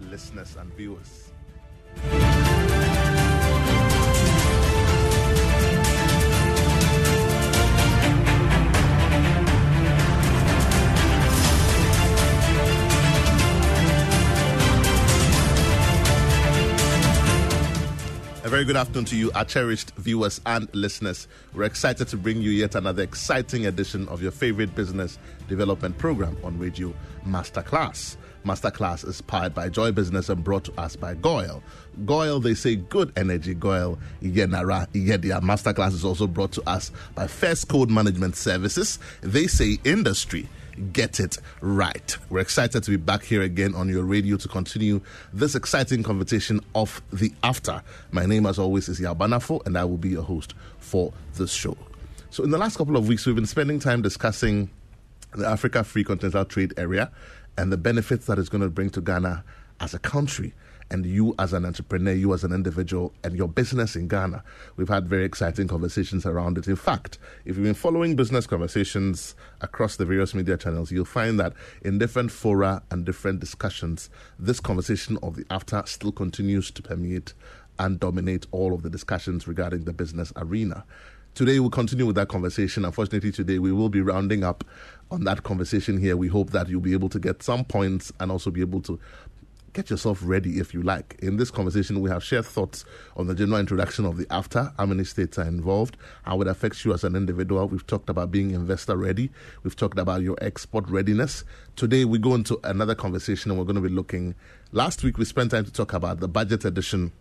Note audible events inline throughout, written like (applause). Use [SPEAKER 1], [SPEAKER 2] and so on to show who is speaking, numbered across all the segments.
[SPEAKER 1] Listeners and viewers. A very good afternoon to you, our cherished viewers and listeners. We're excited to bring you yet another exciting edition of your favorite business development program on Radio Masterclass. Masterclass is powered by Joy Business and brought to us by GOIL. GOIL, they say good energy. GOIL, Yenara, Yedia. Masterclass is also brought to us by First Code Management Services. They say industry get it right. We're excited to be back here again on your radio to continue this exciting conversation of the after. My name, as always, is Yabanafo, and I will be your host for this show. So, in the last couple of weeks, we've been spending time discussing the Africa Free Continental Trade Area and the benefits that it's going to bring to Ghana as a country and you as an entrepreneur, you as an individual, and your business in Ghana. We've had very exciting conversations around it. In fact, if you've been following business conversations across the various media channels, you'll find that in different fora and different discussions, this conversation of the after still continues to permeate and dominate all of the discussions regarding the business arena. Today, we'll continue with that conversation. Unfortunately, today we will be rounding up on that conversation here. We hope that you'll be able to get some points and also be able to get yourself ready if you like. In this conversation, we have shared thoughts on the general introduction of the after, how many states are involved, how it affects you as an individual. We've talked about being investor ready, we've talked about your export readiness. Today, we go into another conversation and we're going to be looking. Last week, we spent time to talk about the budget edition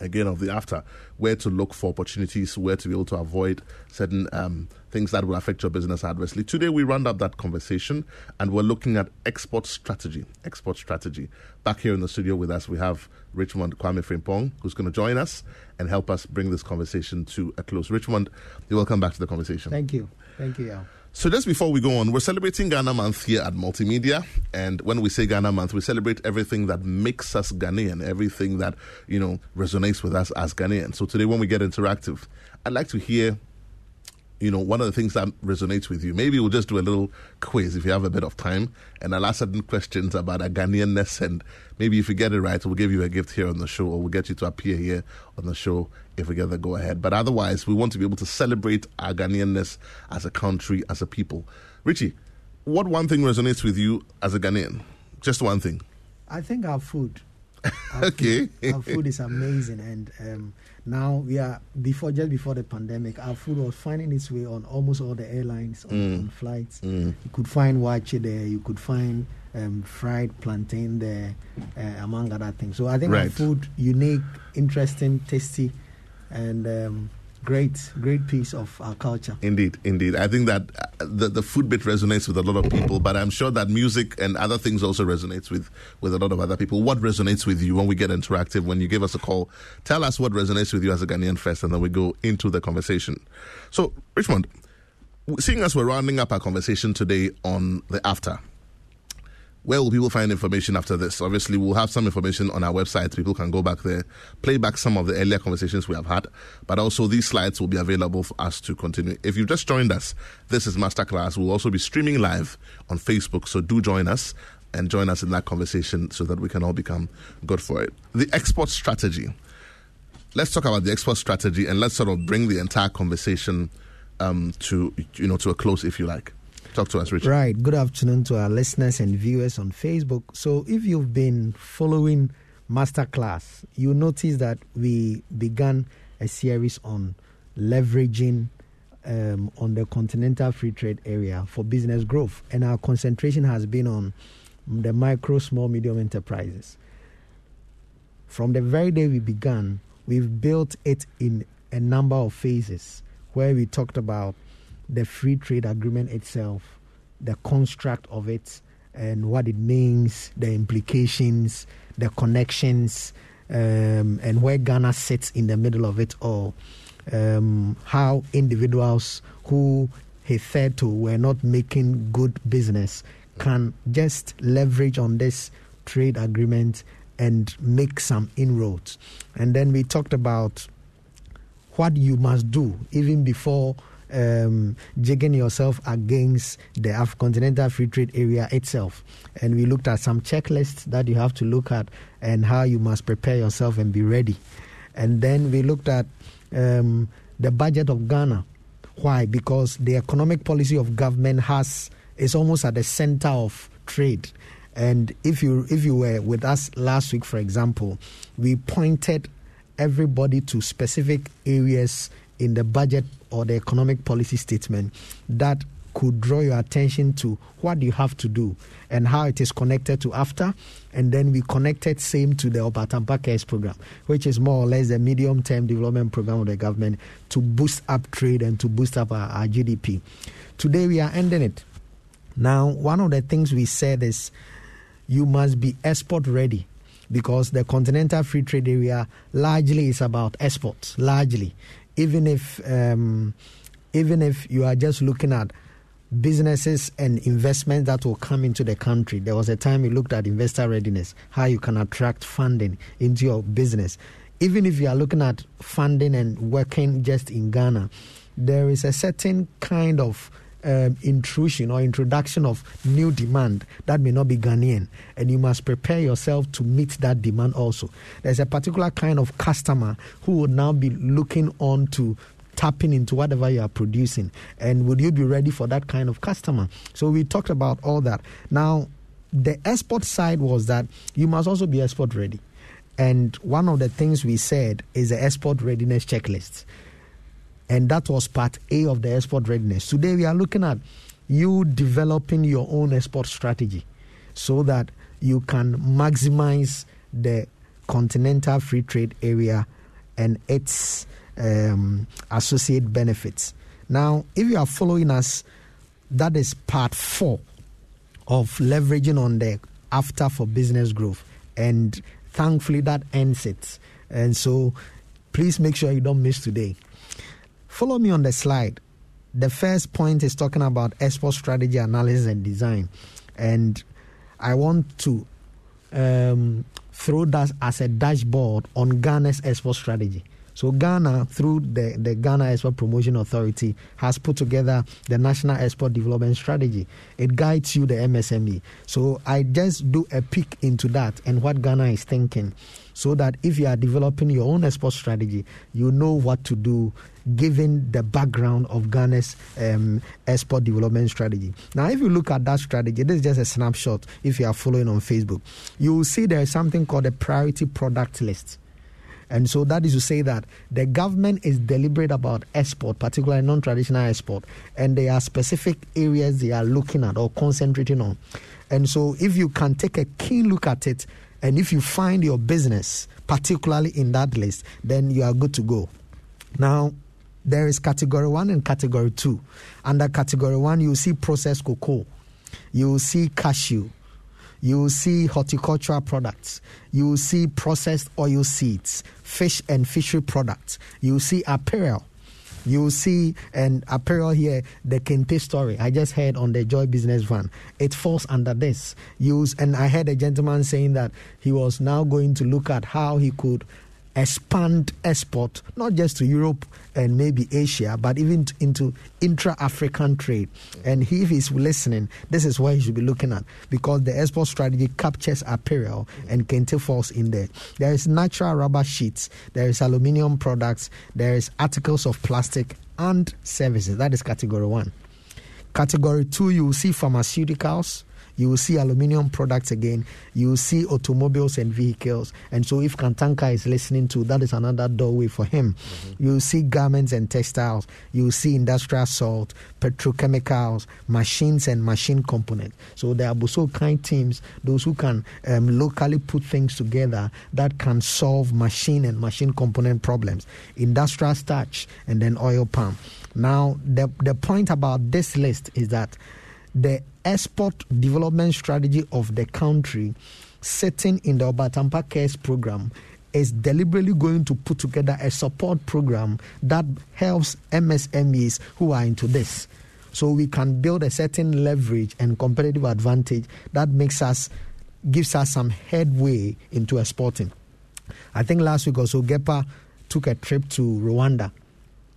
[SPEAKER 1] again of the after where to look for opportunities where to be able to avoid certain um, things that will affect your business adversely. Today we round up that conversation and we're looking at export strategy export strategy. Back here in the studio with us we have richmond kwame frimpong who's going to join us and help us bring this conversation to a close. Richmond you're welcome back to the conversation.
[SPEAKER 2] Thank you. Thank you Al.
[SPEAKER 1] So just before we go on, we're celebrating Ghana Month here at Multimedia, and when we say Ghana Month, we celebrate everything that makes us Ghanaian, everything that you know resonates with us as Ghanaians. So today, when we get interactive, I'd like to hear you know, one of the things that resonates with you. Maybe we'll just do a little quiz if you have a bit of time, and I'll ask certain questions about a Ghanaianness, and maybe if you get it right, we'll give you a gift here on the show, or we'll get you to appear here on the show if we get the go ahead. But otherwise, we want to be able to celebrate our Ghanaianness as a country, as a people. Richie, what one thing resonates with you as a Ghanaian? Just one thing.
[SPEAKER 2] I think our food. Our (laughs)
[SPEAKER 1] okay.
[SPEAKER 2] Food, our food is amazing, and um, now we are before just before the pandemic, our food was finding its way on almost all the airlines on,
[SPEAKER 1] Mm.
[SPEAKER 2] on flights.
[SPEAKER 1] Mm.
[SPEAKER 2] You could find waakye there, you could find um, fried plantain there, uh, among other things. So I think our food unique, interesting, tasty, and um, great, great piece of our culture.
[SPEAKER 1] Indeed, indeed. I think that uh, the the food bit resonates with a lot of people, but I'm sure that music and other things also resonates with with a lot of other people. What resonates with you when we get interactive? When you give us a call, tell us what resonates with you as a Ghanaian first, and then we go into the conversation. So, Richmond, seeing as we're rounding up our conversation today on the after. Where will people find information after this? Obviously, we'll have some information on our website. People can go back there, play back some of the earlier conversations we have had, but also these slides will be available for us to continue. If you've just joined us, this is Masterclass. We'll also be streaming live on Facebook, so do join us and join us in that conversation so that we can all become good for it. The export strategy. Let's talk about the export strategy and let's sort of bring the entire conversation um, to you know to a close, if you like. Talk to us, Richard.
[SPEAKER 2] Right. Good afternoon to our listeners and viewers on Facebook. So, if you've been following Masterclass, you notice that we began a series on leveraging um, on the continental free trade area for business growth, and our concentration has been on the micro, small, medium enterprises. From the very day we began, we've built it in a number of phases where we talked about the free trade agreement itself, the construct of it, and what it means, the implications, the connections, um, and where Ghana sits in the middle of it all. Um, how individuals who hitherto were not making good business can just leverage on this trade agreement and make some inroads. And then we talked about what you must do even before um, jigging yourself against the continental free trade area itself. And we looked at some checklists that you have to look at and how you must prepare yourself and be ready. And then we looked at um, the budget of Ghana. Why? Because the economic policy of government has is almost at the center of trade. And if you if you were with us last week, for example, we pointed everybody to specific areas in the budget or the economic policy statement that could draw your attention to what you have to do and how it is connected to after. And then we connected same to the Obaatanpa Cares program, which is more or less the medium term development program of the government to boost up trade and to boost up our, our GDP. Today we are ending it. Now, one of the things we said is you must be export ready because the continental free trade area largely is about exports, largely. Even if um, even if you are just looking at businesses and investments that will come into the country. There was a time we looked at investor readiness, how you can attract funding into your business. Even if you are looking at funding and working just in Ghana, there is a certain kind of um, intrusion or introduction of new demand that may not be Ghanaian, and you must prepare yourself to meet that demand also. There's a particular kind of customer who will now be looking on to tapping into whatever you are producing, and would you be ready for that kind of customer? So we talked about all that. Now, the export side was that you must also be export ready. And one of the things we said is the export readiness checklist and that was part A of the export readiness. Today we are looking at you developing your own export strategy so that you can maximize the continental free trade area and its um, associate benefits. Now, if you are following us, that is part four of leveraging on the after for business growth. And thankfully, that ends it. And so, please make sure you don't miss today. Follow me on the slide. The first point is talking about export strategy analysis and design. And I want to um, throw that as a dashboard on Ghana's export strategy. So Ghana, through the, the Ghana Export Promotion Authority, has put together the National Export Development Strategy. It guides you the MSME. So I just do a peek into that and what Ghana is thinking, so that if you are developing your own export strategy, you know what to do given the background of Ghana's um, export development strategy. Now, if you look at that strategy, this is just a snapshot. If you are following on Facebook, you will see there is something called a priority product list. And so that is to say that the government is deliberate about export, particularly non traditional export, and there are specific areas they are looking at or concentrating on. And so if you can take a keen look at it, and if you find your business particularly in that list, then you are good to go. Now, there is category one and category two. Under category one, you see processed cocoa, you see cashew, you see horticultural products, you see processed oil seeds, fish and fishery products, you see apparel. You see, and apparel here, the Kente story. I just heard on the Joy Business Van. It falls under this. Use, and I heard a gentleman saying that he was now going to look at how he could expand export, not just to Europe and maybe Asia, but even into intra African trade. And if he's listening, this is what he should be looking at because the export strategy captures apparel and Kente falls in there. There is natural rubber sheets, there is aluminium products, there is articles of plastic and services. That is category one. Category two, you will see pharmaceuticals you will see aluminium products again. You will see automobiles and vehicles. And so, if Kantanka is listening to, that is another doorway for him. Mm-hmm. You will see garments and textiles. You will see industrial salt, petrochemicals, machines and machine components. So there are also kind teams, those who can um, locally put things together that can solve machine and machine component problems. Industrial starch and then oil palm. Now, the, the point about this list is that the export development strategy of the country sitting in the Obaatanpa Cares program is deliberately going to put together a support program that helps MSMEs who are into this. So we can build a certain leverage and competitive advantage that makes us gives us some headway into exporting. I think last week also GEPA took a trip to Rwanda.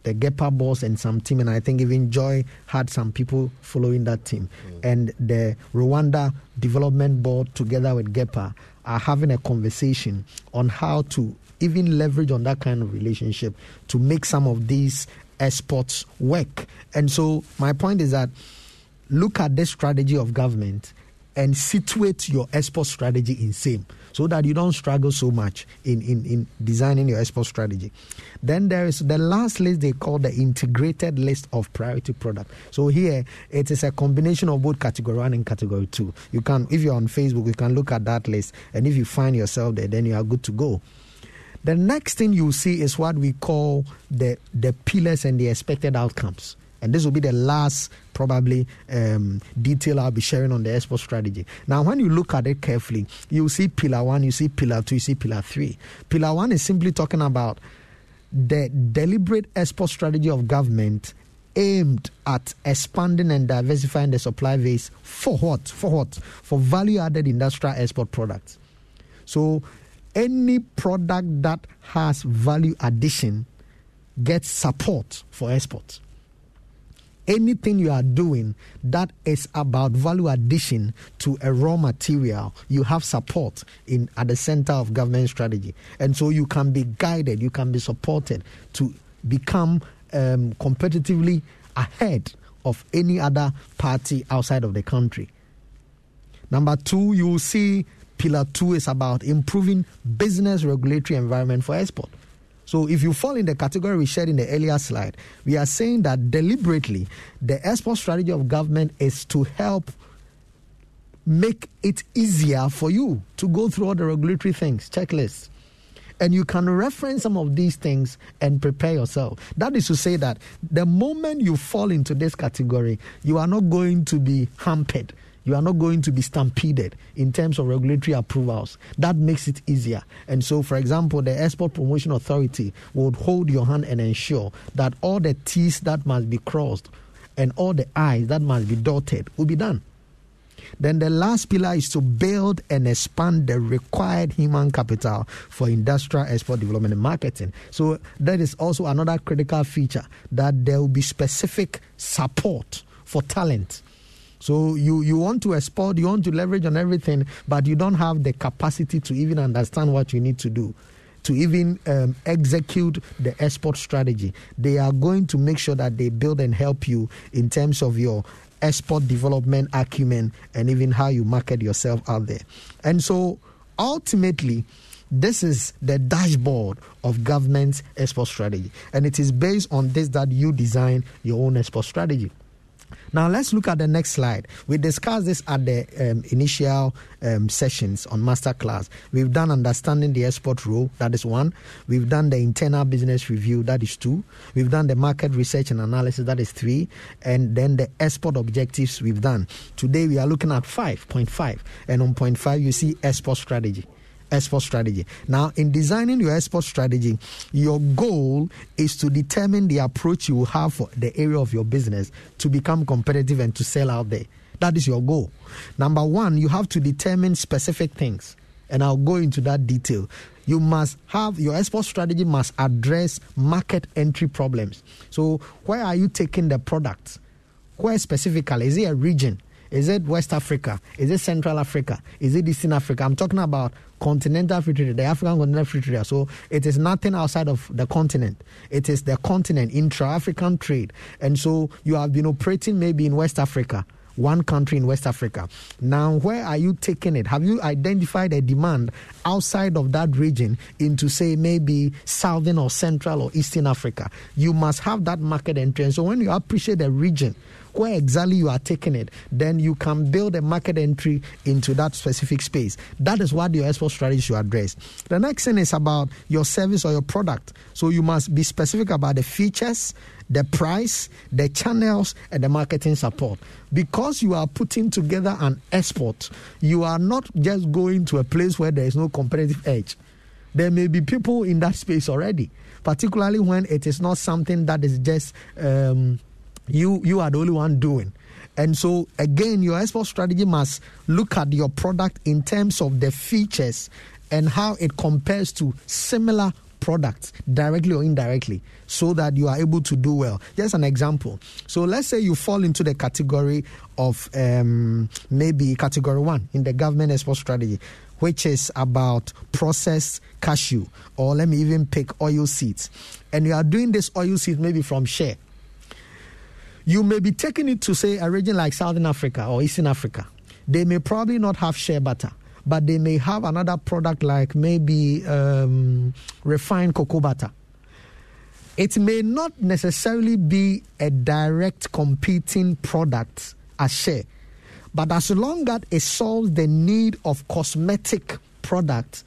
[SPEAKER 2] The GEPA boss and some team, and I think even Joy had some people following that team. Mm. And the Rwanda Development Board, together with GEPA, are having a conversation on how to even leverage on that kind of relationship to make some of these exports work. And so, my point is that look at this strategy of government and situate your export strategy in same so that you don't struggle so much in, in, in designing your export strategy. Then there is the last list they call the integrated list of priority product. So here it is a combination of both category one and category two. You can, if you're on Facebook, you can look at that list, and if you find yourself there, then you are good to go. The next thing you see is what we call the the pillars and the expected outcomes. And this will be the last, probably, um, detail I'll be sharing on the export strategy. Now, when you look at it carefully, you see pillar one, you see pillar two, you see pillar three. Pillar one is simply talking about the deliberate export strategy of government aimed at expanding and diversifying the supply base for what? For what? For value added industrial export products. So, any product that has value addition gets support for export anything you are doing that is about value addition to a raw material, you have support in at the center of government strategy, and so you can be guided, you can be supported to become um, competitively ahead of any other party outside of the country. Number two, you will see pillar two is about improving business regulatory environment for export. So if you fall in the category we shared in the earlier slide, we are saying that deliberately the export strategy of government is to help make it easier for you to go through all the regulatory things, checklists. And you can reference some of these things and prepare yourself. That is to say that the moment you fall into this category, you are not going to be hampered you are not going to be stampeded in terms of regulatory approvals. That makes it easier. And so, for example, the Export Promotion Authority would hold your hand and ensure that all the T's that must be crossed and all the I's that must be dotted will be done. Then the last pillar is to build and expand the required human capital for industrial export development and marketing. So that is also another critical feature that there will be specific support for talent so you, you want to export, you want to leverage on everything, but you don't have the capacity to even understand what you need to do to even um, execute the export strategy. They are going to make sure that they build and help you in terms of your export development acumen and even how you market yourself out there. And so ultimately, this is the dashboard of government's export strategy. And it is based on this that you design your own export strategy. Now let's look at the next slide. We discussed this at the um, initial um, sessions on masterclass. We've done understanding the export role, that is one. We've done the internal business review, that is two. We've done the market research and analysis, that is three. And then the export objectives we've done. Today we are looking at 5.5. And on point five, you see export strategy export strategy. Now, in designing your export strategy, your goal is to determine the approach you will have for the area of your business to become competitive and to sell out there. That is your goal. Number one, you have to determine specific things, and I'll go into that detail. You must have your export strategy must address market entry problems. So, where are you taking the products? Where specifically? Is it a region? Is it West Africa? Is it Central Africa? Is it Eastern Africa? I'm talking about continental free trade, the African continental free trade. So it is nothing outside of the continent. It is the continent, intra-African trade. And so you have been operating maybe in West Africa one country in West Africa. Now, where are you taking it? Have you identified a demand outside of that region into, say, maybe Southern or Central or Eastern Africa? You must have that market entry. And so, when you appreciate the region, where exactly you are taking it, then you can build a market entry into that specific space. That is what your export strategy should address. The next thing is about your service or your product. So you must be specific about the features, the price, the channels, and the marketing support. Because you are putting together an export, you are not just going to a place where there is no competitive edge. There may be people in that space already, particularly when it is not something that is just um, you. You are the only one doing. And so, again, your export strategy must look at your product in terms of the features and how it compares to similar products directly or indirectly so that you are able to do well. Just an example. So let's say you fall into the category of um, maybe category one in the government export strategy, which is about processed cashew, or let me even pick oil seeds. And you are doing this oil seeds maybe from shea. You may be taking it to, say, a region like Southern Africa or Eastern Africa. They may probably not have shea butter but they may have another product like maybe um, refined cocoa butter. It may not necessarily be a direct competing product as shea, but as long as it solves the need of cosmetic products,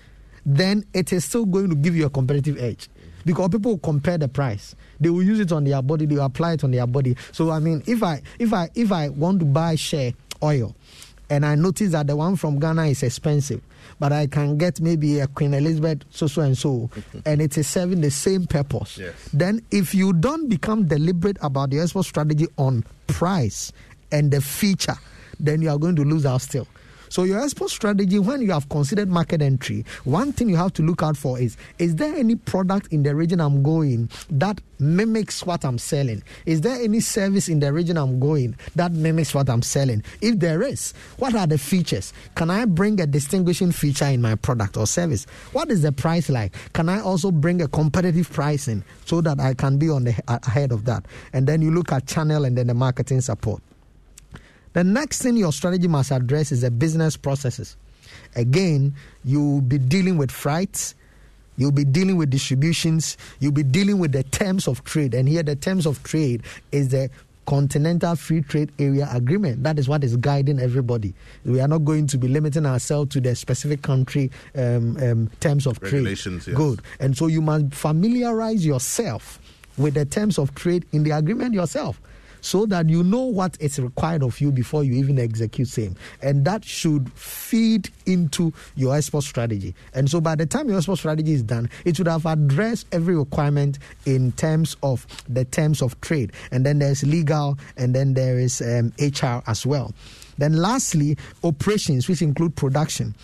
[SPEAKER 2] then it is still going to give you a competitive edge because people compare the price they will use it on their body they will apply it on their body so i mean if i if i if i want to buy shea oil and I notice that the one from Ghana is expensive, but I can get maybe a Queen Elizabeth so so and so, (laughs) and it is serving the same purpose.
[SPEAKER 1] Yes.
[SPEAKER 2] Then, if you don't become deliberate about the export strategy on price and the feature, then you are going to lose out still. So your export strategy, when you have considered market entry, one thing you have to look out for is: is there any product in the region I'm going that mimics what I'm selling? Is there any service in the region I'm going that mimics what I'm selling? If there is, what are the features? Can I bring a distinguishing feature in my product or service? What is the price like? Can I also bring a competitive pricing so that I can be on the ahead of that? And then you look at channel and then the marketing support. The next thing your strategy must address is the business processes. Again, you'll be dealing with freights, you'll be dealing with distributions, you'll be dealing with the terms of trade. And here, the terms of trade is the Continental Free Trade Area Agreement. That is what is guiding everybody. We are not going to be limiting ourselves to the specific country um, um, terms of trade.
[SPEAKER 1] Yes.
[SPEAKER 2] Good. And so you must familiarize yourself with the terms of trade in the agreement yourself so that you know what is required of you before you even execute same. And that should feed into your export strategy. And so by the time your export strategy is done, it should have addressed every requirement in terms of the terms of trade. And then there's legal, and then there is um, HR as well. Then lastly, operations, which include production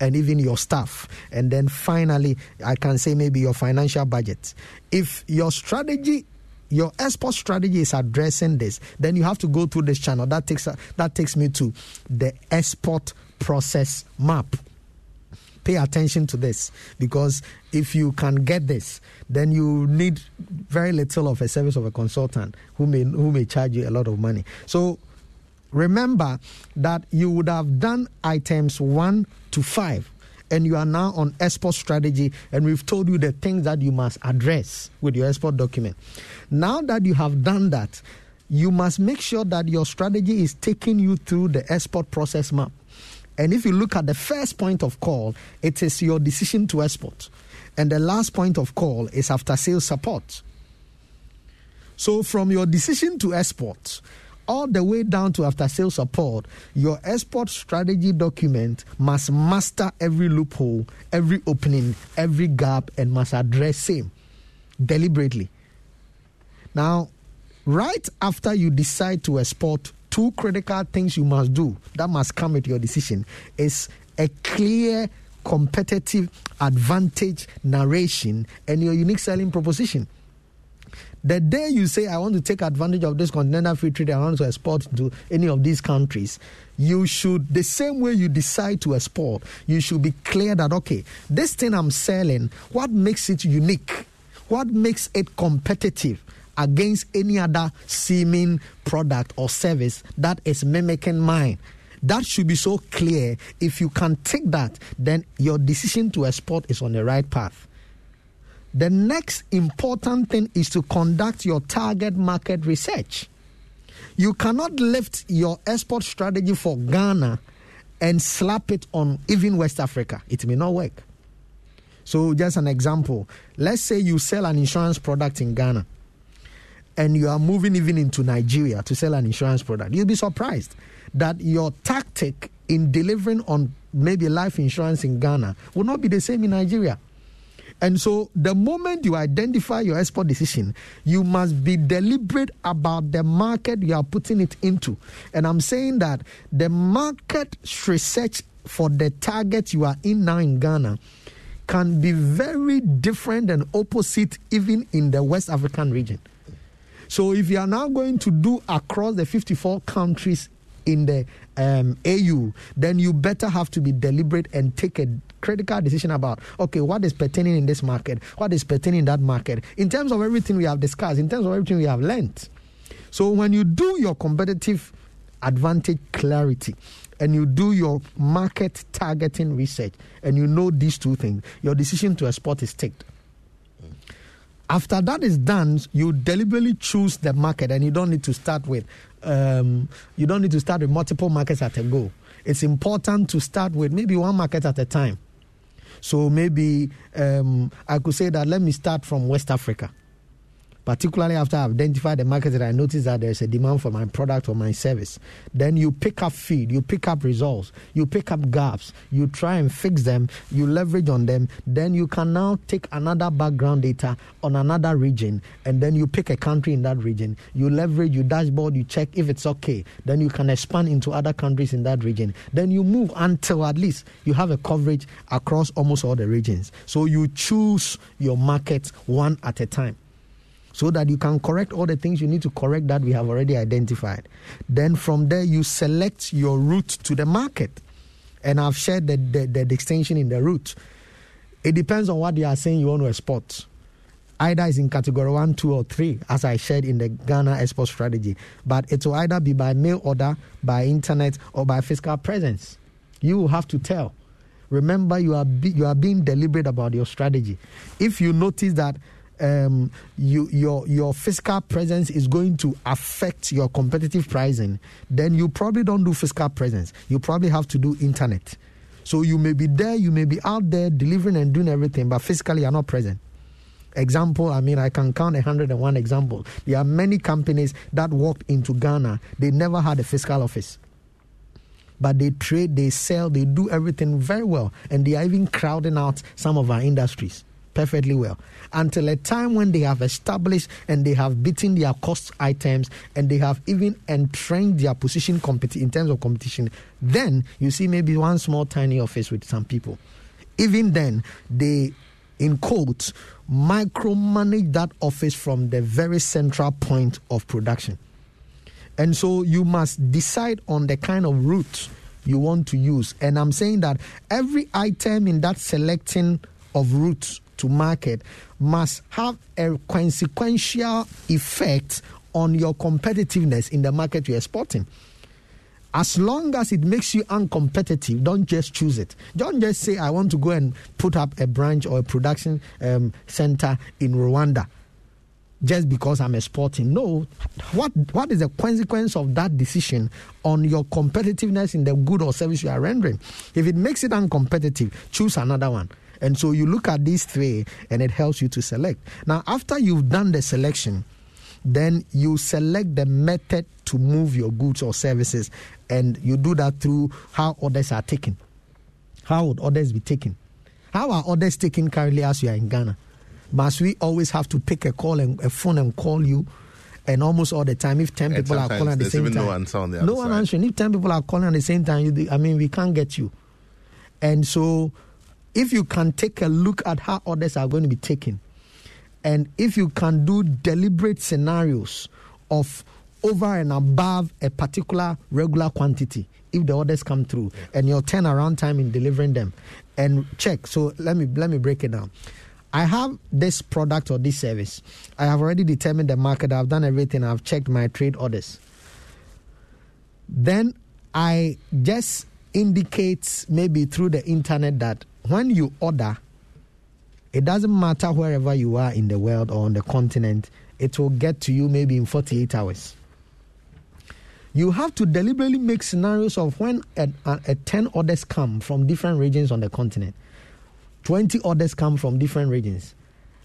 [SPEAKER 2] and even your staff. And then finally, I can say maybe your financial budget. If your strategy your export strategy is addressing this, then you have to go through this channel. That takes that takes me to the export process map. Pay attention to this because if you can get this, then you need very little of a service of a consultant who may who may charge you a lot of money. So remember that you would have done items one to five and you are now on export strategy and we've told you the things that you must address with your export document. Now that you have done that you must make sure that your strategy is taking you through the export process map. And if you look at the first point of call it is your decision to export. And the last point of call is after sales support. So from your decision to export all the way down to after sales support, your export strategy document must master every loophole, every opening, every gap, and must address same deliberately. Now, right after you decide to export, two critical things you must do that must come with your decision is a clear competitive advantage narration and your unique selling proposition. The day you say, I want to take advantage of this continental free trade, I want to export to any of these countries, you should, the same way you decide to export, you should be clear that, okay, this thing I'm selling, what makes it unique? What makes it competitive? Against any other seeming product or service that is mimicking mine. That should be so clear. If you can take that, then your decision to export is on the right path. The next important thing is to conduct your target market research. you cannot lift your export strategy for Ghana and slap it on even West Africa. It may not work. So, just an example let's say you sell an insurance product in Ghana and you are moving even into Nigeria to sell an insurance product. You'll be surprised that your tactic in delivering on maybe life insurance in Ghana will not be the same in Nigeria. And so, the moment you identify your export decision, you must be deliberate about the market you are putting it into. And I'm saying that the market research for the target you are in now in Ghana can be very different and opposite even in the West African region. So, if you are now going to do across the 54 countries in the um, AU, then you better have to be deliberate and take a critical decision about okay, what is pertaining in this market, what is pertaining in that market, in terms of everything we have discussed, in terms of everything we have learned. So when you do your competitive advantage clarity and you do your market targeting research and you know these two things, your decision to export is ticked. After that is done, you deliberately choose the market and you don't need to start with um, you don't need to start with multiple markets at a go. It's important to start with maybe one market at a time. So maybe um, I could say that let me start from West Africa particularly after I've identified the market that I notice that there's a demand for my product or my service. Then you pick up feed, you pick up results, you pick up gaps, you try and fix them, you leverage on them. Then you can now take another background data on another region, and then you pick a country in that region. You leverage, you dashboard, you check if it's okay. Then you can expand into other countries in that region. Then you move until at least you have a coverage across almost all the regions. So you choose your market one at a time so that you can correct all the things you need to correct that we have already identified. Then from there, you select your route to the market. And I've shared the, the, the distinction in the route. It depends on what you are saying you want to export. Either is in category one, two, or three, as I shared in the Ghana export strategy. But it will either be by mail order, by internet, or by physical presence. You will have to tell. Remember, you are be, you are being deliberate about your strategy. If you notice that um, you, your your physical presence is going to affect your competitive pricing, then you probably don't do fiscal presence. You probably have to do internet. So you may be there, you may be out there delivering and doing everything, but physically you're not present. Example, I mean, I can count 101 examples. There are many companies that walked into Ghana, they never had a fiscal office. But they trade, they sell, they do everything very well, and they are even crowding out some of our industries perfectly well until a time when they have established and they have beaten their cost items and they have even entrenched their position competi- in terms of competition. Then you see maybe one small tiny office with some people. Even then, they, in quotes, micromanage that office from the very central point of production. And so you must decide on the kind of route you want to use. And I'm saying that every item in that selecting of routes to market must have a consequential effect on your competitiveness in the market you're exporting. As long as it makes you uncompetitive, don't just choose it. Don't just say, I want to go and put up a branch or a production um, center in Rwanda just because I'm exporting. No. What, what is the consequence of that decision on your competitiveness in the good or service you are rendering? If it makes it uncompetitive, choose another one. And so you look at these three and it helps you to select. Now, after you've done the selection, then you select the method to move your goods or services, and you do that through how orders are taken. How would orders be taken? How are orders taken currently as you are in Ghana? Must we always have to pick a call and a phone and call you? And almost all the time, if ten and people are calling at the same time,
[SPEAKER 1] no answer on the
[SPEAKER 2] no one answering. If ten people are calling at the same time, you, I mean, we can't get you. And so if you can take a look at how orders are going to be taken, and if you can do deliberate scenarios of over and above a particular regular quantity, if the orders come through, and your turnaround time in delivering them, and check. So let me let me break it down. I have this product or this service. I have already determined the market. I've done everything. I've checked my trade orders. Then I just indicate maybe through the internet that when you order, it doesn't matter wherever you are in the world or on the continent, it will get to you maybe in 48 hours. You have to deliberately make scenarios of when a, a, a 10 orders come from different regions on the continent, 20 orders come from different regions.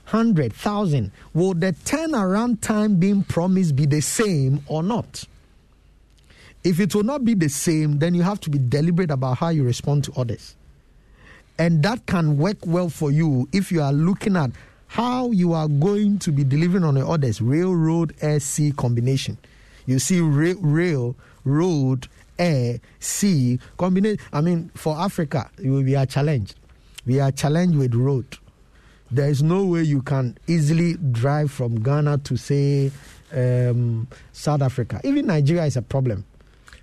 [SPEAKER 2] 100,000. Will the turnaround time being promised be the same or not? If it will not be the same, then you have to be deliberate about how you respond to others. And that can work well for you if you are looking at how you are going to be delivering on the orders railroad, air, sea combination. You see, rail, rail road, air, sea combination. I mean, for Africa, we are challenged. We are challenged with road. There is no way you can easily drive from Ghana to, say, um, South Africa. Even Nigeria is a problem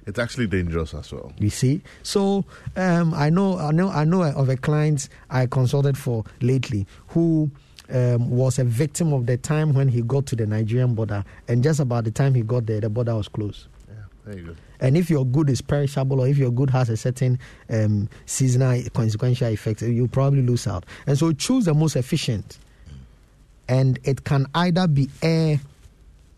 [SPEAKER 1] it's actually dangerous as well.
[SPEAKER 2] You see, so um, I know, I know, I know of a client I consulted for lately who um, was a victim of the time when he got to the Nigerian border, and just about the time he got there, the border was closed.
[SPEAKER 1] Yeah, there you go.
[SPEAKER 2] And if your good is perishable, or if your good has a certain um, seasonal consequential effect, you probably lose out. And so choose the most efficient, and it can either be air,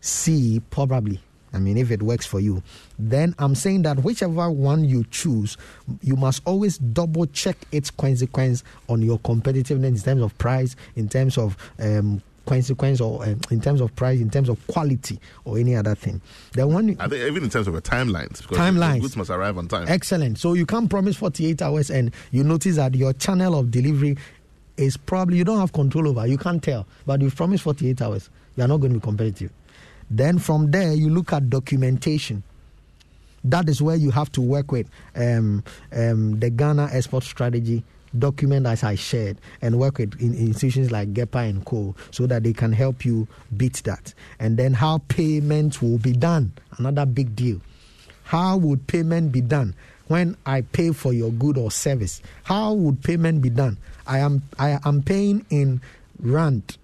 [SPEAKER 2] sea, probably I mean, if it works for you, then I'm saying that whichever one you choose, you must always double check its consequence on your competitiveness in terms of price, in terms of um, consequence, or um, in terms of price, in terms of quality, or any other thing. The one,
[SPEAKER 1] I think even in terms of the timelines,
[SPEAKER 2] timelines,
[SPEAKER 1] goods must arrive on time.
[SPEAKER 2] Excellent. So you can't promise 48 hours, and you notice that your channel of delivery is probably you don't have control over. You can't tell, but you've promised 48 hours. You are not going to be competitive. Then from there, you look at documentation. That is where you have to work with um, um, the Ghana export strategy document as I shared and work with in institutions like GEPA and Co. so that they can help you beat that. And then how payment will be done, another big deal. How would payment be done when I pay for your good or service? How would payment be done? I am I am paying in rand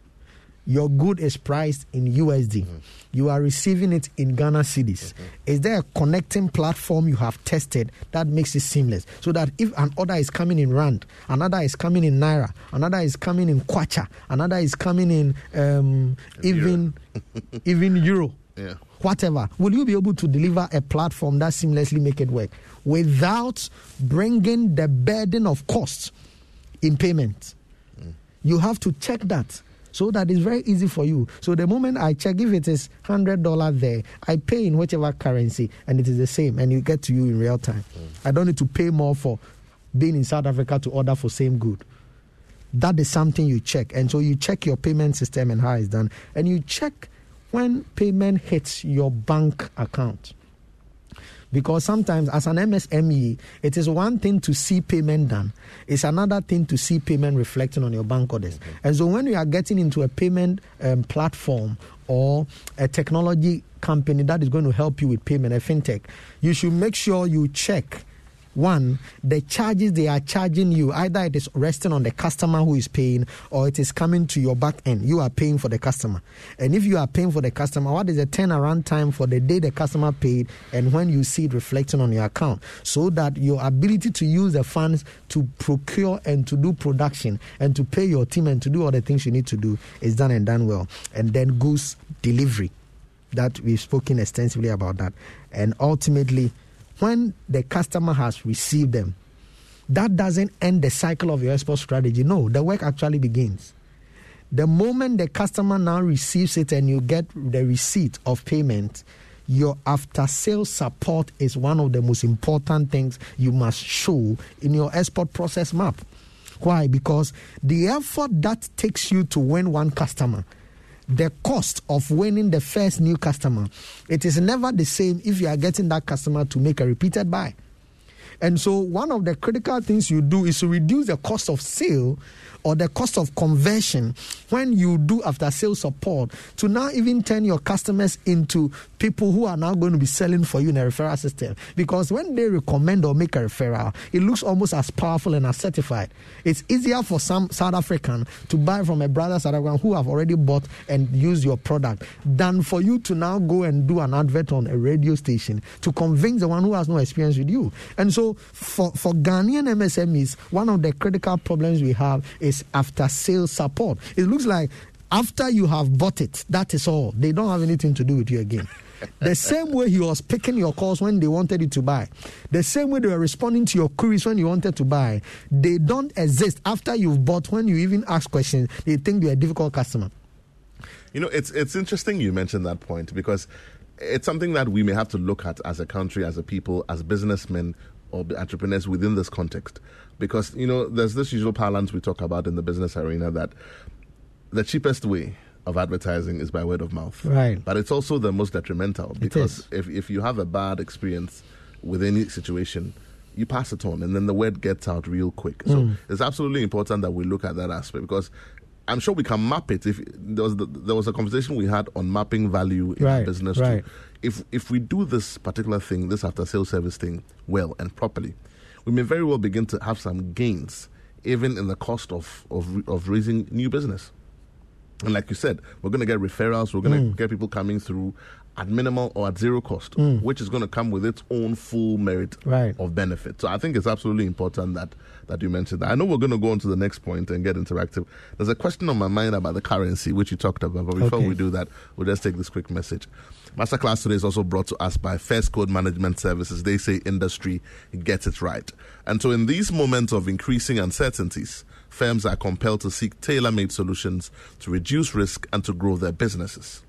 [SPEAKER 2] your good is priced in USD. Mm-hmm. You are receiving it in Ghana cedis. Mm-hmm. Is there a connecting platform you have tested that makes it seamless? So that if an order is coming in Rand, another is coming in Naira, another is coming in Kwacha, another is coming in um, even, (laughs) even Euro.
[SPEAKER 1] Yeah.
[SPEAKER 2] Whatever, will you be able to deliver a platform that seamlessly make it work without bringing the burden of costs in payment? Mm. You have to check that so that is very easy for you. So the moment I check if it is hundred dollar there, I pay in whichever currency, and it is the same, and you get to you in real time. Mm. I don't need to pay more for being in South Africa to order for same good. That is something you check, and so you check your payment system and how it's done, and you check when payment hits your bank account. Because sometimes, as an MSME, it is one thing to see payment done, it's another thing to see payment reflecting on your bank orders. Okay. And so, when you are getting into a payment um, platform or a technology company that is going to help you with payment, a fintech, you should make sure you check one, the charges they are charging you, either it is resting on the customer who is paying or it is coming to your back end. You are paying for the customer. And if you are paying for the customer, what is the turnaround time for the day the customer paid and when you see it reflecting on your account? So that your ability to use the funds to procure and to do production and to pay your team and to do all the things you need to do is done and done well. And then goods delivery. That we've spoken extensively about that. And ultimately, when the customer has received them, that doesn't end the cycle of your export strategy. No, the work actually begins. The moment the customer now receives it and you get the receipt of payment, your after sales support is one of the most important things you must show in your export process map. Why? Because the effort that takes you to win one customer the cost of winning the first new customer, it is never the same if you are getting that customer to make a repeated buy. And so, one of the critical things you do is to reduce the cost of sale or the cost of conversion when you do after sales support to now even turn your customers into people who are now going to be selling for you in a referral system. Because when they recommend or make a referral, it looks almost as powerful and as certified. It's easier for some South African to buy from a brother South African who have already bought and used your product than for you to now go and do an advert on a radio station to convince the one who has no experience with you. And so for, for Ghanaian MSMEs, one of the critical problems we have is is after sales support. It looks like after you have bought it, that is all. They don't have anything to do with you again. (laughs) the same way he was picking your calls when they wanted you to buy, the same way they were responding to your queries when you wanted to buy, they don't exist after you've bought. When you even ask questions, they think you're a difficult customer.
[SPEAKER 1] You know, it's it's interesting you mentioned that point because it's something that we may have to look at as a country, as a people, as businessmen or entrepreneurs within this context. Because, you know, there's this usual parlance we talk about in the business arena that the cheapest way of advertising is by word of mouth.
[SPEAKER 2] Right.
[SPEAKER 1] But it's also the most detrimental because if, if you have a bad experience with any situation, you pass it on and then the word gets out real quick. So
[SPEAKER 2] Mm.
[SPEAKER 1] it's absolutely important that we look at that aspect because I'm sure we can map it. If there was the, there was a conversation we had on mapping value in
[SPEAKER 2] Right,
[SPEAKER 1] business,
[SPEAKER 2] right.
[SPEAKER 1] too. If if we do this particular thing, this after sales service thing, well and properly, we may very well begin to have some gains, even in the cost of of, of raising new business. And like you said, we're going to get referrals. We're going to mm. get people coming through at minimal or at zero cost, mm. which is going to come with its own full merit
[SPEAKER 2] Right.
[SPEAKER 1] of benefit. So I think it's absolutely important that that you mentioned that. I know we're going to go on to the next point and get interactive. There's a question on my mind about the currency, which you talked about. But before
[SPEAKER 2] Okay.
[SPEAKER 1] we do that, we'll just take this quick message. Masterclass today is also brought to us by First Code Management Services. They say industry gets it right. And so in these moments of increasing uncertainties, firms are compelled to seek tailor-made solutions to reduce risk and to grow their businesses.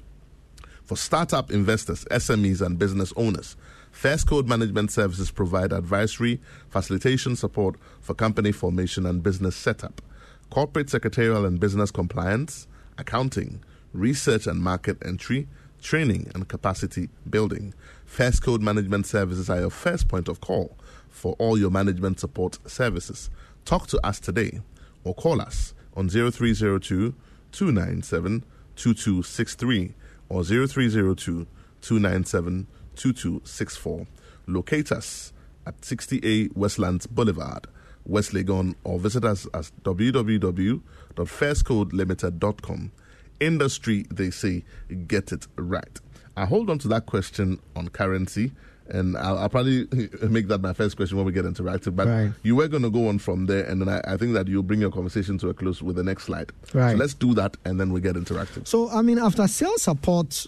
[SPEAKER 1] For startup investors, SMEs, and business owners, First Code Management Services provide advisory, facilitation support for company formation and business setup, corporate secretarial and business compliance, accounting, research and market entry, training and capacity building. First Code Management Services are your first point of call for all your management support services. Talk to us today or call us on 0302 297 2263 or 0302 297 2264. Locate us at 60A Westlands Boulevard, West Legon, or visit us at www.firstcodelimited.com. Industry, they say, get it right. I hold on to that question on currency, and I'll, I'll probably (laughs) make that my first question when we get interactive. But
[SPEAKER 2] Right.
[SPEAKER 1] you were going to go on from there, and then I, I think that you'll bring your conversation to a close with the next slide.
[SPEAKER 2] Right.
[SPEAKER 1] So let's do that, and then we get interactive.
[SPEAKER 2] So, I mean, after sales support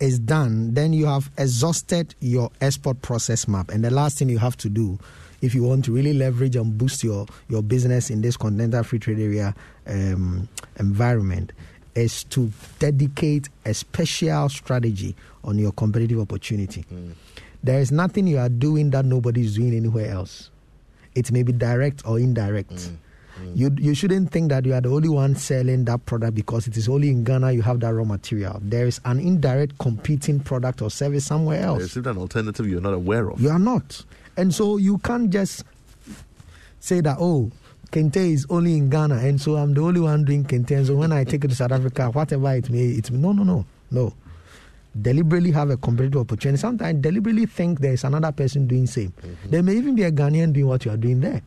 [SPEAKER 2] is done, then you have exhausted your export process map. And the last thing you have to do, if you want to really leverage and boost your, your business in this continental free trade area um, environment, is to dedicate a special strategy on your competitive opportunity. Mm. There is nothing you are doing that nobody is doing anywhere else. It may be direct or indirect. Mm. Mm. You you shouldn't think that you are the only one selling that product because it is only in Ghana you have that raw material. There is an indirect competing product or service somewhere else.
[SPEAKER 1] Is it an alternative you're not aware of?
[SPEAKER 2] You are not. And so you can't just say that, oh, Kente is only in Ghana, and so I'm the only one doing Kente. And so when I take it to South Africa, whatever it may, it's no, no, no, no. Deliberately have a competitive opportunity. Sometimes deliberately think there's another person doing same. There may even be a Ghanaian doing what you are doing there.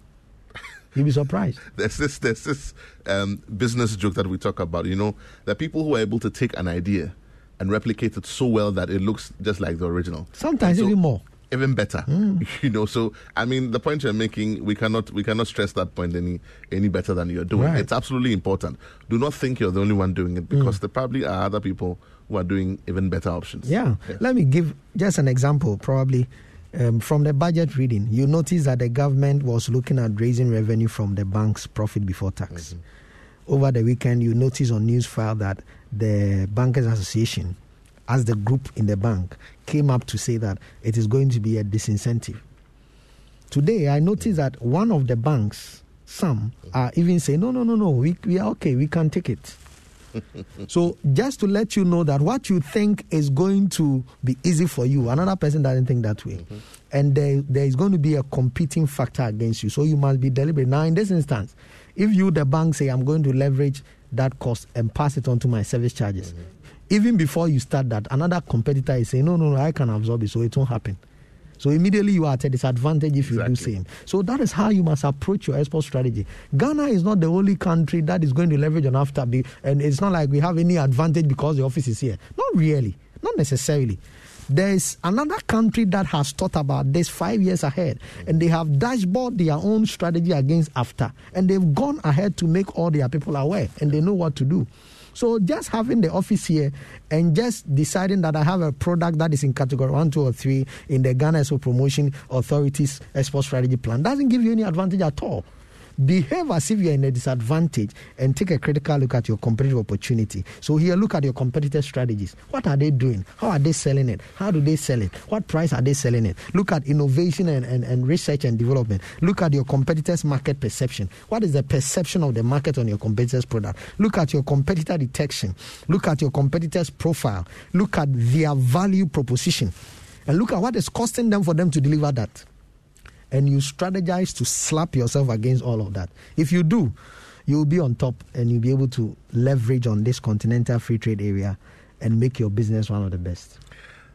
[SPEAKER 2] You'll be surprised. (laughs)
[SPEAKER 1] there's this there's this um, business joke that we talk about. You know, there are people who are able to take an idea and replicate it so well that it looks just like the original.
[SPEAKER 2] Sometimes
[SPEAKER 1] so-
[SPEAKER 2] even more.
[SPEAKER 1] Even better, mm. (laughs) you know. So, I mean, the point you're making, we cannot we cannot stress that point any any better than you're doing.
[SPEAKER 2] Right.
[SPEAKER 1] It's absolutely important. Do not think you're the only one doing it because mm. there probably are other people who are doing even better options.
[SPEAKER 2] Yeah.
[SPEAKER 1] Yes.
[SPEAKER 2] Let me give just an example, probably. Um, from the budget reading, you notice that the government was looking at raising revenue from the bank's profit before tax. Mm-hmm. Over the weekend, you notice on Newsfile that the Bankers Association, as the group in the bank, came up to say that it is going to be a disincentive. Today, I noticed that one of the banks, some, are even saying, no, no, no, no, we, we are okay, we can take it. (laughs) So just to let you know that what you think is going to be easy for you, another person doesn't think that way, mm-hmm. and there, there is going to be a competing factor against you. So you must be deliberate. Now, in this instance, if you, the bank, say I'm going to leverage that cost and pass it on to my service charges, mm-hmm. Even before you start that, another competitor is saying, no, no, no, I can absorb it, so it won't happen. So immediately you are at a disadvantage if you do same. So that is how you must approach your export strategy. Ghana is not the only country that is going to leverage on after, and it's not like we have any advantage because the office is here. Not really, not necessarily. There is another country that has thought about this five years ahead, and they have dashboard their own strategy against after, and they've gone ahead to make all their people aware, and they know what to do. So just having the office here and just deciding that I have a product that is in category one, two, or three in the Ghana Export Promotion Authority's export strategy plan doesn't give you any advantage at all behave as if you're in a disadvantage and take a critical look at your competitive opportunity. So here, look at your competitor strategies. What are they doing? How are they selling it? How do they sell it? What price are they selling it? Look at innovation and, and, and research and development. Look at your competitors' market perception. What is the perception of the market on your competitors' product? Look at your competitor detection. Look at your competitors' profile. Look at their value proposition. And look at what is costing them for them to deliver that and you strategize to slap yourself against all of that. If you do, you'll be on top and you'll be able to leverage on this continental free trade area and make your business one of the best.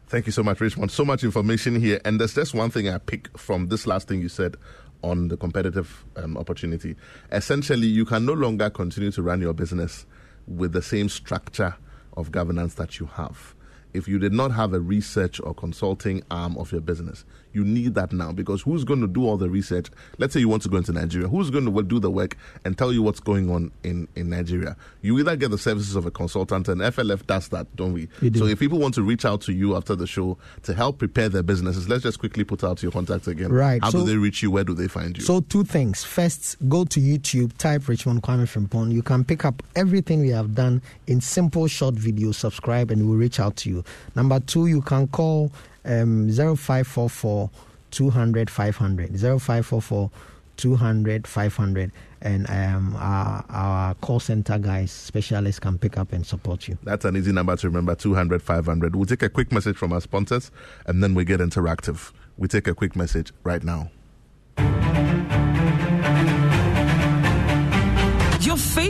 [SPEAKER 1] Thank you so much, Richmond. So much information here. And there's just one thing I pick from this last thing you said on the competitive um, opportunity. Essentially, you can no longer continue to run your business with the same structure of governance that you have if you did not have a research or consulting arm of your business. You need that now because who's going to do all the research? Let's say you want to go into Nigeria. Who's going to do the work and tell you what's going on in, in Nigeria? You either get the services of a consultant, and FLF does that, don't we?
[SPEAKER 2] we do.
[SPEAKER 1] So if people want to reach out to you after the show to help prepare their businesses, let's just quickly put out your contacts again.
[SPEAKER 2] Right.
[SPEAKER 1] How
[SPEAKER 2] so,
[SPEAKER 1] do they reach you? Where do they find you?
[SPEAKER 2] So two things. First, go to YouTube, type Richmond Kwame Frimpong. You can pick up everything we have done in simple short videos. Subscribe, and we'll reach out to you. Number two, you can call um, 0544 200 500. 0544 200 500 and um, our, our call center guys specialists can pick up and support you.
[SPEAKER 1] That's an easy number to remember 200 500 we'll take a quick message from our sponsors and then we get interactive. We take a quick message right now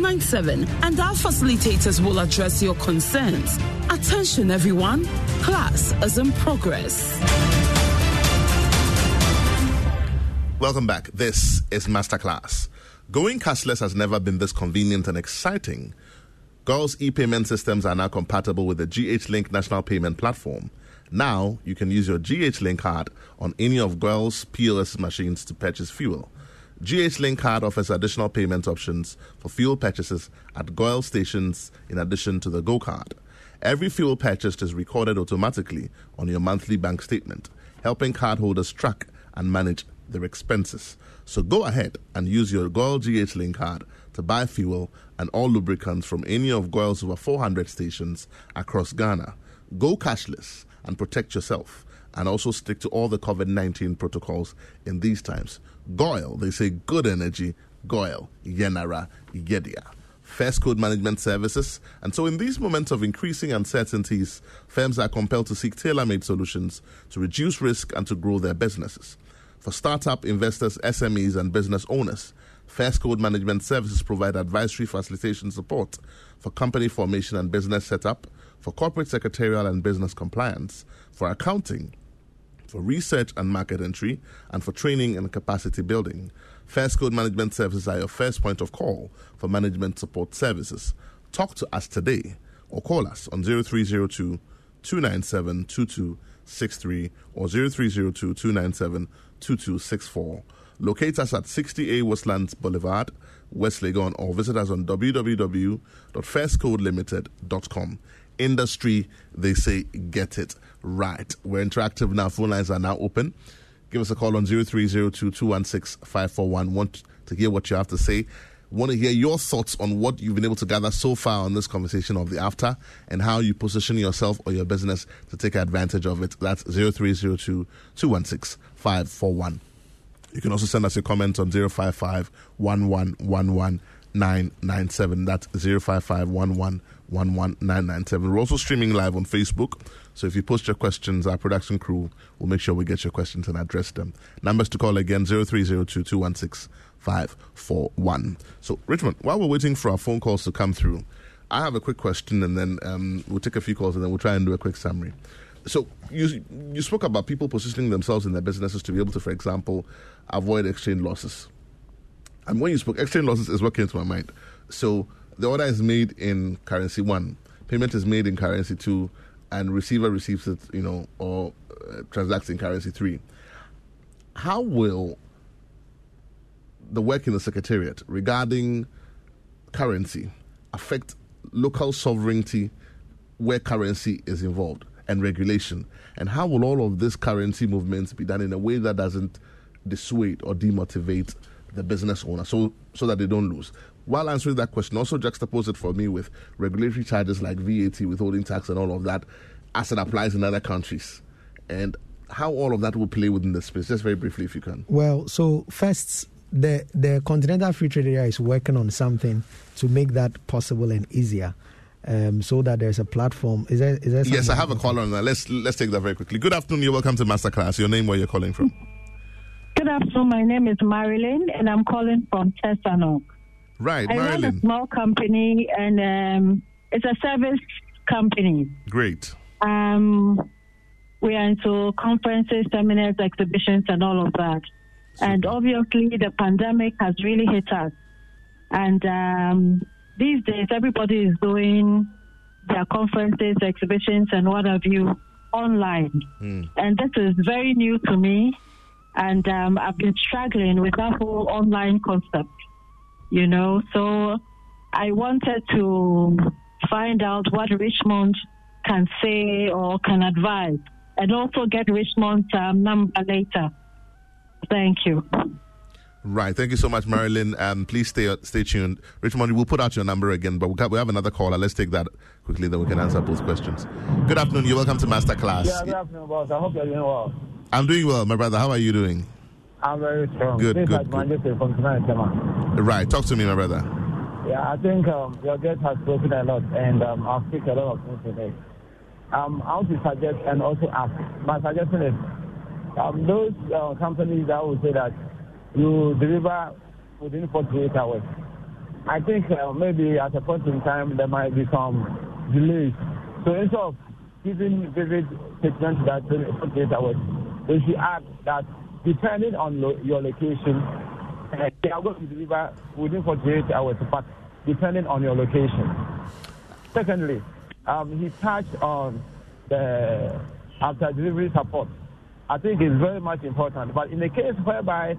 [SPEAKER 3] 97 and our facilitators will address your concerns. Attention everyone, class is in progress.
[SPEAKER 1] Welcome back. This is Masterclass. Going cashless has never been this convenient and exciting. Goil's e-payment systems are now compatible with the GH Link national payment platform. Now you can use your GH Link card on any of Goil's POS machines to purchase fuel. GH Link card offers additional payment options for fuel purchases at Goil stations in addition to the Go card. Every fuel purchased is recorded automatically on your monthly bank statement, helping cardholders track and manage their expenses. So go ahead and use your Goil GH Link card to buy fuel and all lubricants from any of Goil's over 400 stations across Ghana. Go cashless and protect yourself and also stick to all the COVID 19 protocols in these times. Goil, they say good energy, Goil, Yenara, Yedia. First Code Management Services. And so, in these moments of increasing uncertainties, firms are compelled to seek tailor made solutions to reduce risk and to grow their businesses. For startup investors, SMEs, and business owners, First Code Management Services provide advisory facilitation support for company formation and business setup, for corporate secretarial and business compliance, for accounting, for research and market entry, and for training and capacity building. First Code Management Services are your first point of call for management support services. Talk to us today or call us on 0302 297 2263 or 0302 297 2264. Locate us at 60A Westlands Boulevard, West Legon, or visit us on www.firstcodelimited.com. Industry, they say, get it right. We're interactive now. Phone lines are now open. Give us a call on 0302 216 541. Want to hear what you have to say. Want to hear your thoughts on what you've been able to gather so far on this conversation of the after and how you position yourself or your business to take advantage of it. That's 0302 216 541. You can also send us a comment on 055 1111 997. That's 055 997. We're also streaming live on Facebook. So if you post your questions, our production crew will make sure we get your questions and address them. Numbers to call again 0302 216 541. So, Richmond, while we're waiting for our phone calls to come through, I have a quick question, and then um, we'll take a few calls, and then we'll try and do a quick summary. So you you spoke about people positioning themselves in their businesses to be able to, for example, avoid exchange losses. And when you spoke, exchange losses is what came to my mind. So the order is made in currency one, payment is made in currency two, and receiver receives it, you know, or uh, transacts in currency three. How will the work in the secretariat regarding currency affect local sovereignty where currency is involved and regulation? And how will all of this currency movements be done in a way that doesn't dissuade or demotivate the business owner so, so that they don't lose? While answering that question, also juxtapose it for me with regulatory charges like VAT, withholding tax, and all of that as it applies in other countries. And how all of that will play within the space. Just very briefly, if you can.
[SPEAKER 2] Well, so first, the the Continental Free Trade Area is working on something to make that possible and easier. Um, so that there's a platform. Is there? Is there
[SPEAKER 1] yes, I have a caller on that. Let's let's take that very quickly. Good afternoon. You're welcome to Masterclass. Your name, where you're calling from?
[SPEAKER 4] Good afternoon. My name is Marilyn, and I'm calling from Tesano.
[SPEAKER 1] Right,
[SPEAKER 4] I
[SPEAKER 1] Marilyn.
[SPEAKER 4] run a small company, and um, it's a service company.
[SPEAKER 1] Great.
[SPEAKER 4] Um, we are into conferences, seminars, exhibitions, and all of that. And obviously, the pandemic has really hit us. And um, these days, everybody is doing their conferences, exhibitions, and what have you online. And this is very new to me. And um, I've been struggling with that whole online concept, you know. So I wanted to find out what Richmond can say or can advise, and also get Richmond's um, number later. Thank you.
[SPEAKER 1] Right. Thank you so much, Marilyn. Um, please stay stay tuned. Richmond, we'll put out your number again, but we have, we have another caller. Let's take that quickly, then we can answer both questions. Good afternoon. You're welcome to Masterclass.
[SPEAKER 5] Yeah, good afternoon, boss. I hope you're doing well.
[SPEAKER 1] I'm doing well, my brother. How are you doing?
[SPEAKER 5] I'm very strong.
[SPEAKER 1] Good,
[SPEAKER 5] this
[SPEAKER 1] good,
[SPEAKER 5] is Manchester from tonight,
[SPEAKER 1] Right. Talk to me, my brother.
[SPEAKER 5] Yeah, I think um, your guest has spoken a lot, and um, I'll speak a lot of things today. Um, I want to suggest and also ask. My suggestion is um, those uh, companies that will say that you deliver within 48 hours. I think uh, maybe at a point in time there might be some delays. So instead of giving vivid statement that 48 hours, they should add that depending on lo- your location, uh, they are going to deliver within 48 hours, but depending on your location. Secondly, um, he touched on the after delivery support. I think it's very much important. But in the case whereby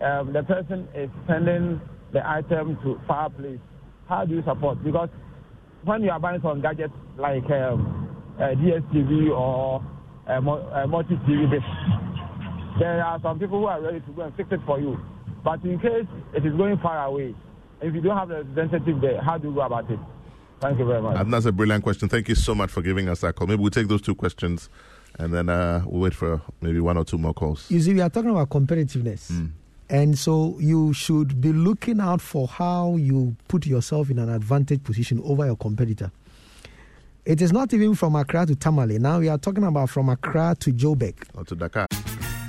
[SPEAKER 5] um, the person is sending the item to fireplace, how do you support? Because when you are buying some gadgets like um, DSTV or uh, multi-TV dish, there are some people who are ready to go and fix it for you. But in case it is going far away, if you don't have a representative there, how do you go about it? Thank you very much.
[SPEAKER 1] And that's a brilliant question. Thank you so much for giving us that call. Maybe we'll take those two questions and then uh, we'll wait for maybe one or two more calls.
[SPEAKER 2] You see, we are talking about competitiveness. And so you should be looking out for how you put yourself in an advantage position over your competitor. It is not even from Accra to Tamale. Now we are talking about from Accra to Joburg.
[SPEAKER 1] Or to Dakar.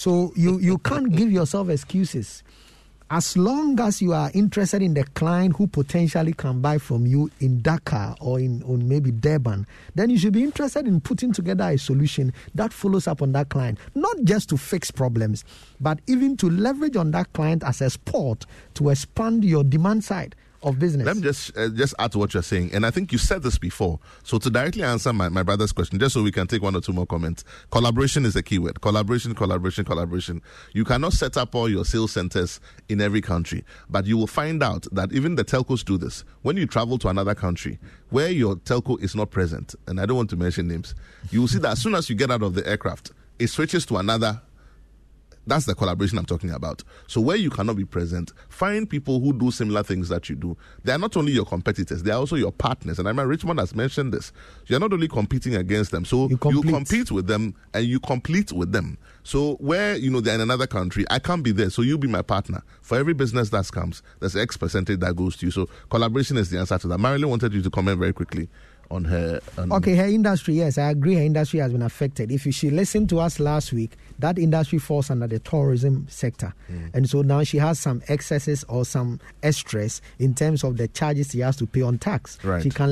[SPEAKER 2] So you, you can't give yourself excuses. As long as you are interested in the client who potentially can buy from you in Dakar or in or maybe Durban, then you should be interested in putting together a solution that follows up on that client, not just to fix problems, but even to leverage on that client as a sport to expand your demand side of business.
[SPEAKER 1] Let me just uh, just add to what you're saying, and I think you said this before. So to directly answer my, my brother's question, just so we can take one or two more comments, collaboration is a keyword. Collaboration, collaboration, collaboration. You cannot set up all your sales centers in every country, but you will find out that even the telcos do this. When you travel to another country where your telco is not present, and I don't want to mention names, you will see that as soon as you get out of the aircraft, it switches to another That's the collaboration I'm talking about. So where you cannot be present, find people who do similar things that you do. They are not only your competitors, they are also your partners. And I mean, Richmond has mentioned this. You're not only competing against them, so
[SPEAKER 2] You
[SPEAKER 1] you compete with them and you complete with them. So where you know they're in another country, I can't be there. So you be my partner. For every business that comes, there's X percentage that goes to you. So collaboration is the answer to that. Marilyn wanted you to comment very quickly on her. On
[SPEAKER 2] Okay, her industry, yes, I agree. Her industry has been affected. If you, she listened to us last week, that industry falls under the tourism sector,
[SPEAKER 1] Mm.
[SPEAKER 2] and so now she has some excesses or some extras in terms of the charges she has to pay on tax.
[SPEAKER 1] Right.
[SPEAKER 2] She can